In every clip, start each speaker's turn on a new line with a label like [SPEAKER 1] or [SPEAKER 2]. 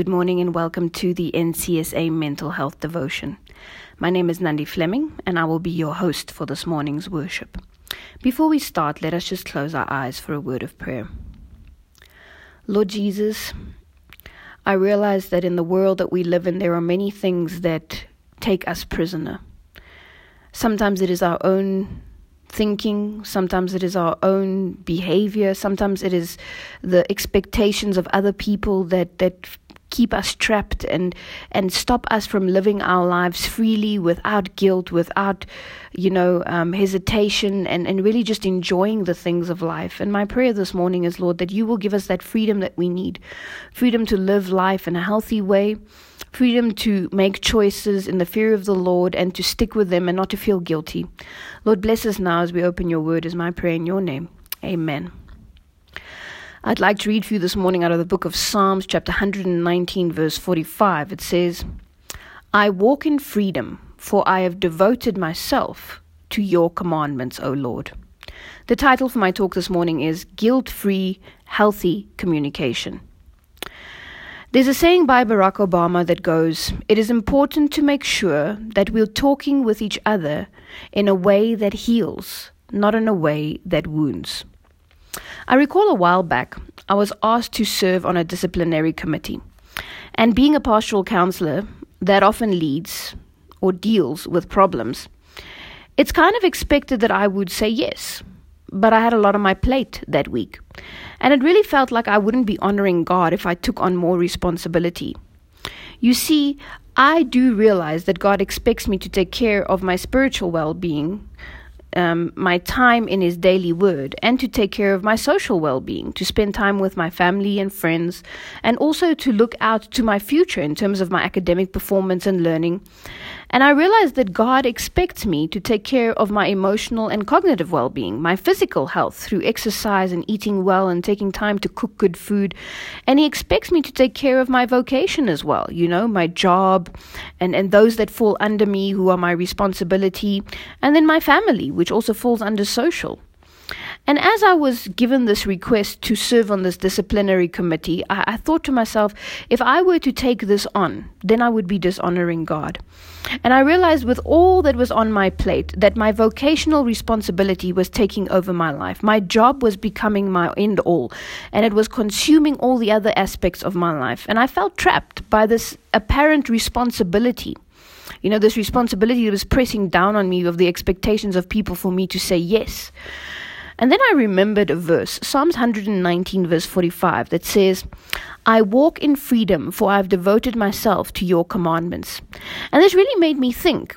[SPEAKER 1] Good morning and welcome to the NCSA Mental Health Devotion. My name is Nandi Fleming and I will be your host for this morning's worship. Before we start, let us just close our eyes for a word of prayer. Lord Jesus, I realize that in the world that we live in, there are many things that take us prisoner. Sometimes it is our own thinking, sometimes it is our own behavior, sometimes it is the expectations of other people that, that keep us trapped and and stop us from living our lives freely without guilt without you know um, hesitation and and really just enjoying the things of life and my prayer this morning is lord that you will give us that freedom that we need freedom to live life in a healthy way freedom to make choices in the fear of the Lord and to stick with them and not to feel guilty. Lord, bless us now as we open your word, is my prayer in your name. Amen. I'd like to read for you this morning out of the book of Psalms, chapter 119, verse 45. It says, I walk in freedom, for I have devoted myself to your commandments, O Lord. The title for my talk this morning is Guilt Free, Healthy Communication. There's a saying by Barack Obama that goes, It is important to make sure that we're talking with each other in a way that heals, not in a way that wounds. I recall a while back, I was asked to serve on a disciplinary committee. And being a pastoral counselor, that often leads or deals with problems. It's kind of expected that I would say yes, but I had a lot on my plate that week. And it really felt like I wouldn't be honoring God if I took on more responsibility. You see, I do realize that God expects me to take care of my spiritual well being, um, my time in His daily word and to take care of my social well being, to spend time with my family and friends, and also to look out to my future in terms of my academic performance and learning. And I realized that God expects me to take care of my emotional and cognitive well being, my physical health through exercise and eating well and taking time to cook good food. And He expects me to take care of my vocation as well, you know, my job and, and those that fall under me who are my responsibility, and then my family, which also falls under social. And as I was given this request to serve on this disciplinary committee, I, I, thought to myself, if I were to take this on, then I would be dishonoring God. And I realized with all that was on my plate that my vocational responsibility was taking over my life. My job was becoming my end all, and it was consuming all the other aspects of my life. And I felt trapped by this apparent responsibility you know, this responsibility that was pressing down on me of the expectations of people for me to say yes. And then I remembered a verse, Psalms 119, verse 45, that says, I walk in freedom, for I have devoted myself to your commandments. And this really made me think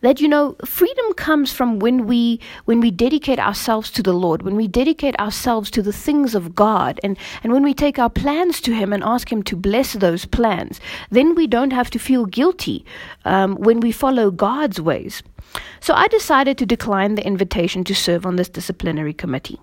[SPEAKER 1] that you know freedom comes from when we when we dedicate ourselves to the lord when we dedicate ourselves to the things of god and and when we take our plans to him and ask him to bless those plans then we don't have to feel guilty um, when we follow god's ways so I decided to decline the invitation to serve on this disciplinary committee.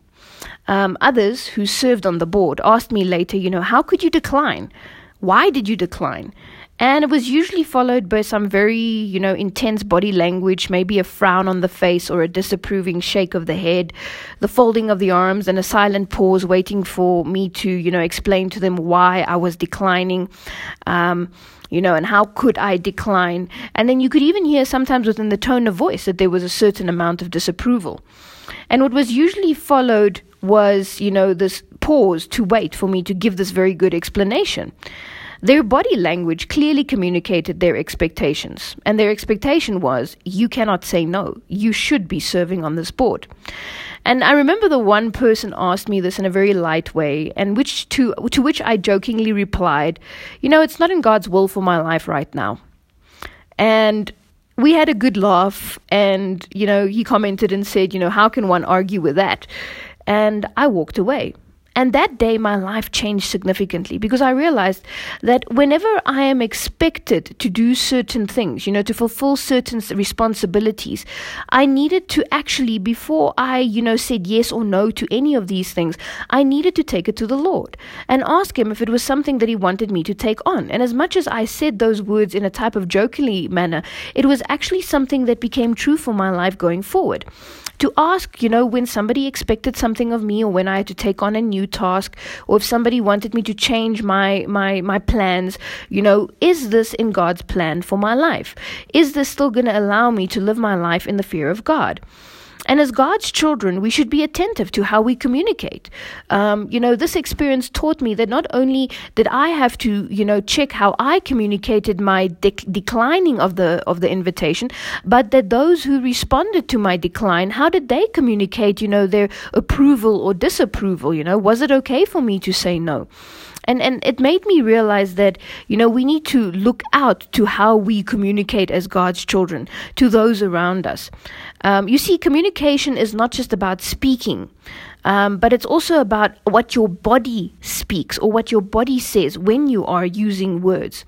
[SPEAKER 1] Um, others who served on the board asked me later, you know, how could you decline? Why did you decline? And it was usually followed by some very, you know, intense body language, maybe a frown on the face or a disapproving shake of the head, the folding of the arms, and a silent pause waiting for me to, you know, explain to them why I was declining. Um, you know, and how could I decline? And then you could even hear sometimes within the tone of voice that there was a certain amount of disapproval. And what was usually followed was, you know, this pause to wait for me to give this very good explanation. Their body language clearly communicated their expectations, and their expectation was you cannot say no, you should be serving on this board. And I remember the one person asked me this in a very light way, and which to to which I jokingly replied, "You know, it's not in God's will for my life right now." And we had a good laugh, and you know, he commented and said, "You know, how can one argue with that?" And I walked away. And that day, my life changed significantly because I realized that whenever I am expected to do certain things, you know, to fulfill certain responsibilities, I needed to actually, before I, you know, said yes or no to any of these things, I needed to take it to the Lord and ask Him if it was something that He wanted me to take on. And as much as I said those words in a type of jokingly manner, it was actually something that became true for my life going forward to ask, you know, when somebody expected something of me or when I had to take on a new task or if somebody wanted me to change my my my plans, you know, is this in God's plan for my life? Is this still going to allow me to live my life in the fear of God? And as God's children, we should be attentive to how we communicate. Um, you know, this experience taught me that not only did I have to, you know, check how I communicated my declining of the of the invitation, but that those who responded to my decline, how did they communicate, you know, their approval or disapproval? You know, was it okay for me to say no? And and it made me realize that you know we need to look out to how we communicate as God's children to those around us. Um, you see, communication is not just about speaking. Um, but it's also about what your body speaks or what your body says when you are using words.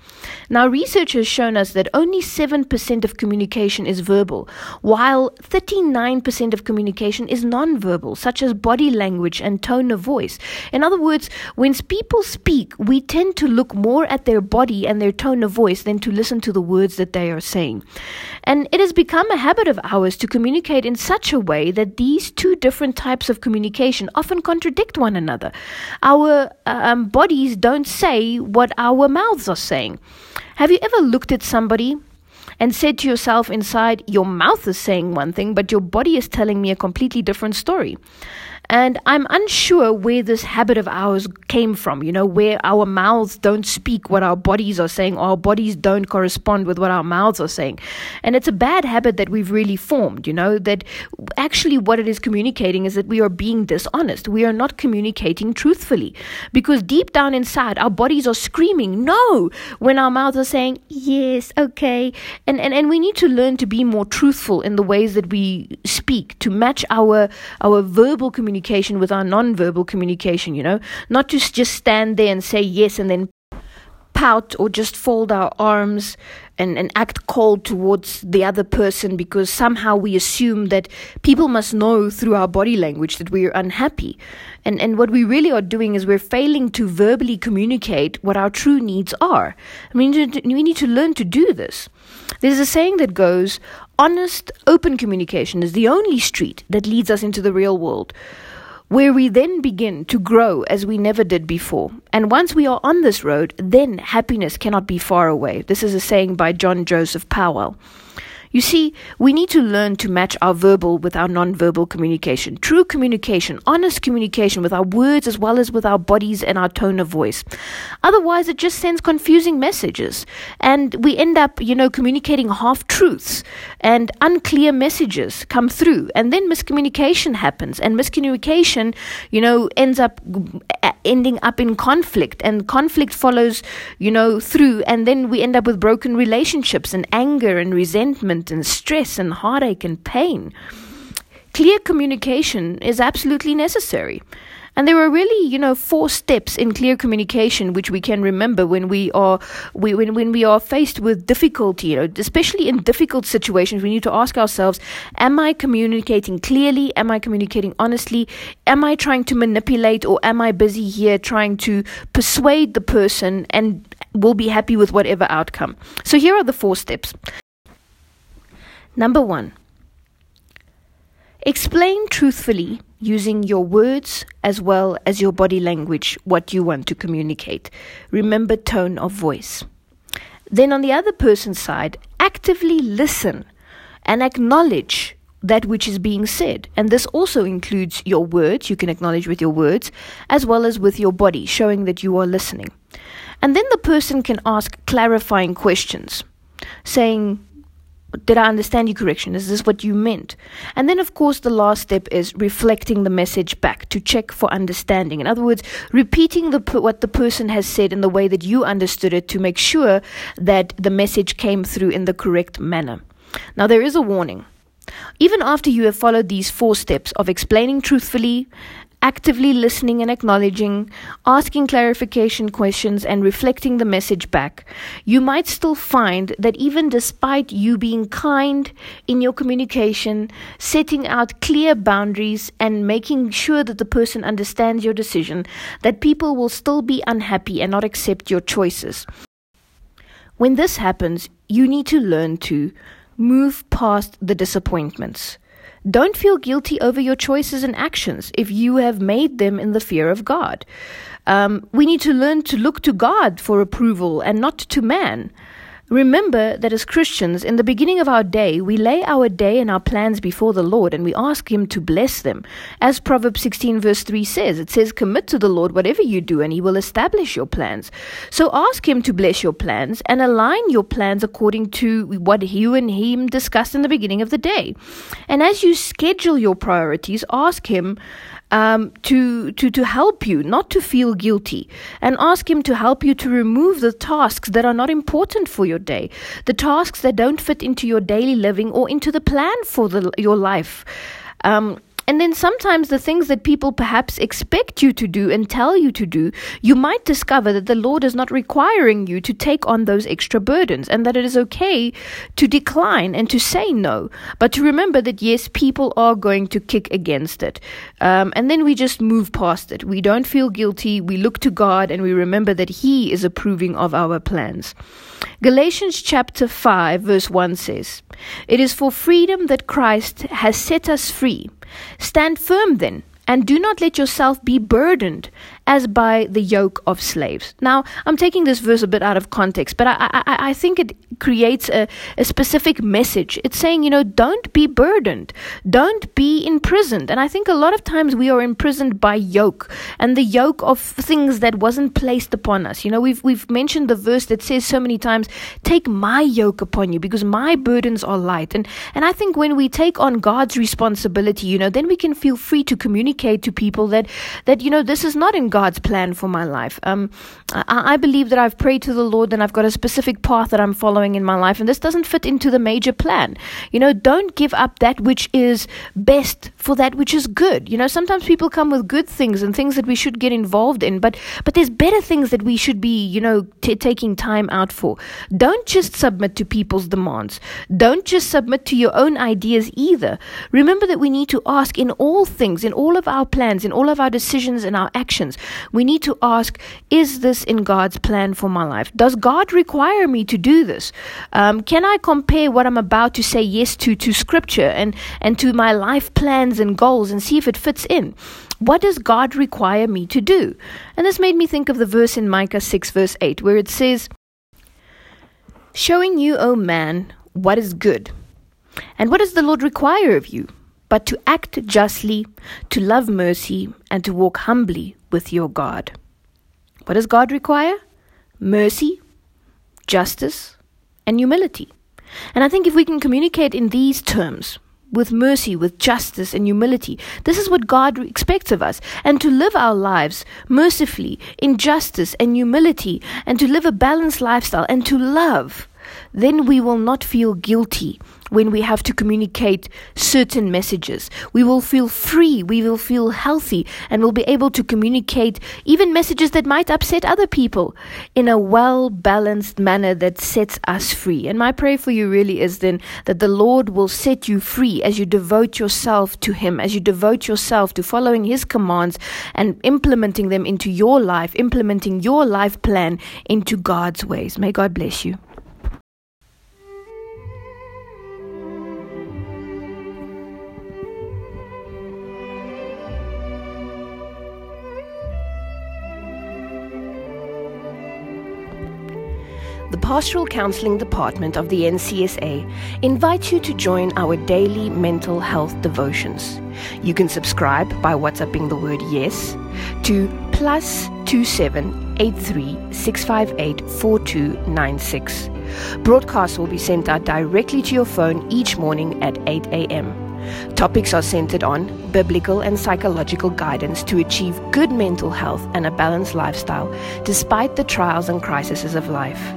[SPEAKER 1] Now, research has shown us that only 7% of communication is verbal, while 39% of communication is nonverbal, such as body language and tone of voice. In other words, when people speak, we tend to look more at their body and their tone of voice than to listen to the words that they are saying. And it has become a habit of ours to communicate in such a way that these two different types of communication communication often contradict one another. Our um, bodies don't say what our mouths are saying. Have you ever looked at somebody and said to yourself inside, Your mouth is saying one thing, but your body is telling me a completely different story? And I'm unsure where this habit of ours came from, you know, where our mouths don't speak what our bodies are saying, or our bodies don't correspond with what our mouths are saying. And it's a bad habit that we've really formed, you know, that actually what it is communicating is that we are being dishonest. We are not communicating truthfully. Because deep down inside, our bodies are screaming no when our mouths are saying yes, okay. And, and, and we need to learn to be more truthful in the ways that we speak to match our, our verbal communication communication with our non-verbal communication, you know, not to just stand there and say yes and then pout or just fold our arms and, and act cold towards the other person because somehow we assume that people must know through our body language that we are unhappy. And, and what we really are doing is we're failing to verbally communicate what our true needs are. I mean, we need to learn to do this. There's a saying that goes, honest, open communication is the only street that leads us into the real world where we then begin to grow as we never did before. And once we are on this road, then happiness cannot be far away. This is a saying by John Joseph Powell. You see, we need to learn to match our verbal with our non-verbal communication. True communication, honest communication with our words as well as with our bodies and our tone of voice. Otherwise, it just sends confusing messages. And we end up, you know, communicating half truths and unclear messages come through. And then miscommunication happens. And miscommunication, you know, ends up ending up in conflict. And conflict follows, you know, through. And then we end up with broken relationships and anger and resentment and stress and heartache and pain. Clear communication is absolutely necessary. And there are really, you know, four steps in clear communication which we can remember when we are we, when when we are faced with difficulty, you know, especially in difficult situations, we need to ask ourselves, am I communicating clearly? Am I communicating honestly? Am I trying to manipulate or am I busy here trying to persuade the person and will be happy with whatever outcome? So here are the four steps. Number one, explain truthfully using your words as well as your body language what you want to communicate. Remember tone of voice. Then, on the other person's side, actively listen and acknowledge that which is being said. And this also includes your words, you can acknowledge with your words, as well as with your body, showing that you are listening. And then the person can ask clarifying questions, saying, did I understand you correction? Is this what you meant? And then, of course, the last step is reflecting the message back to check for understanding. In other words, repeating the, what the person has said in the way that you understood it to make sure that the message came through in the correct manner. Now, there is a warning. Even after you have followed these four steps of explaining truthfully, actively listening and acknowledging, asking clarification questions, and reflecting the message back, you might still find that even despite you being kind in your communication, setting out clear boundaries, and making sure that the person understands your decision, that people will still be unhappy and not accept your choices. When this happens, you need to learn to move past the disappointments Don't feel guilty over your choices and actions if you have made them in the fear of God. Um, we need to learn to look to God for approval and not to man. Remember that as Christians, in the beginning of our day, we lay our day and our plans before the Lord and we ask Him to bless them. As Proverbs 16, verse 3 says, it says, Commit to the Lord whatever you do and He will establish your plans. So ask Him to bless your plans and align your plans according to what you and Him discussed in the beginning of the day. And as you schedule your priorities, ask Him um, to, to, to help you, not to feel guilty, and ask Him to help you to remove the tasks that are not important for your day, the tasks that don't fit into your daily living or into the plan for the, your life. Um, and then sometimes the things that people perhaps expect you to do and tell you to do, you might discover that the Lord is not requiring you to take on those extra burdens and that it is okay to decline and to say no. But to remember that yes, people are going to kick against it. Um, and then we just move past it. We don't feel guilty. We look to God and we remember that He is approving of our plans. Galatians chapter 5, verse 1 says, It is for freedom that Christ has set us free. Stand firm then, and do not let yourself be burdened as by the yoke of slaves. Now, I'm taking this verse a bit out of context, but I, I, I think it creates a, a specific message. It's saying, you know, don't be burdened, don't be imprisoned. And I think a lot of times we are imprisoned by yoke and the yoke of things that wasn't placed upon us. You know, we've, we've mentioned the verse that says so many times, take my yoke upon you because my burdens are light. And, and I think when we take on God's responsibility, you know, then we can feel free to communicate to people that, that, you know, this is not in God's plan for my life. Um, I, I believe that I've prayed to the Lord and I've got a specific path that I'm following in my life, and this doesn't fit into the major plan. You know, don't give up that which is best for that which is good. You know, sometimes people come with good things and things that we should get involved in, but but there's better things that we should be, you know, t- taking time out for. Don't just submit to people's demands. Don't just submit to your own ideas either. Remember that we need to ask in all things, in all of our plans, in all of our decisions and our actions we need to ask Is this in God's plan for my life? Does God require me to do this? Um, can I compare what I'm about to say yes to to Scripture and, and to my life plans and goals and see if it fits in? What does God require me to do? And this made me think of the verse in Micah 6, verse 8, where it says, Showing you, O man, what is good. And what does the Lord require of you? But to act justly, to love mercy, and to walk humbly with your God. What does God require? Mercy, justice, and humility. And I think if we can communicate in these terms, with mercy, with justice, and humility. This is what God expects of us. And to live our lives mercifully, in justice and humility, and to live a balanced lifestyle, and to love, then we will not feel guilty when we have to communicate certain messages. We will feel free, we will feel healthy, and we'll be able to communicate even messages that might upset other people in a well balanced manner that sets us free. And my prayer for you really is then that the Lord will set you free as you devote yourself to Him, as you devote yourself to following His commands and implementing them into your life, implementing your life plan into God's ways. May God bless you. Pastoral Counseling Department of the NCSA invites you to join our daily mental health devotions. You can subscribe by WhatsApping the word yes to plus 2783 Broadcasts will be sent out directly to your phone each morning at 8 a.m. Topics are centered on biblical and psychological guidance to achieve good mental health and a balanced lifestyle despite the trials and crises of life.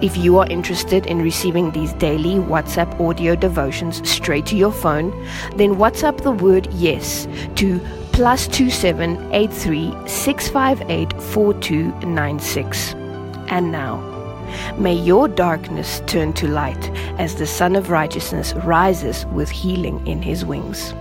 [SPEAKER 1] If you are interested in receiving these daily WhatsApp audio devotions straight to your phone, then WhatsApp the word yes to plus two seven eight three six five eight four two nine six. And now, may your darkness turn to light as the Sun of Righteousness rises with healing in his wings.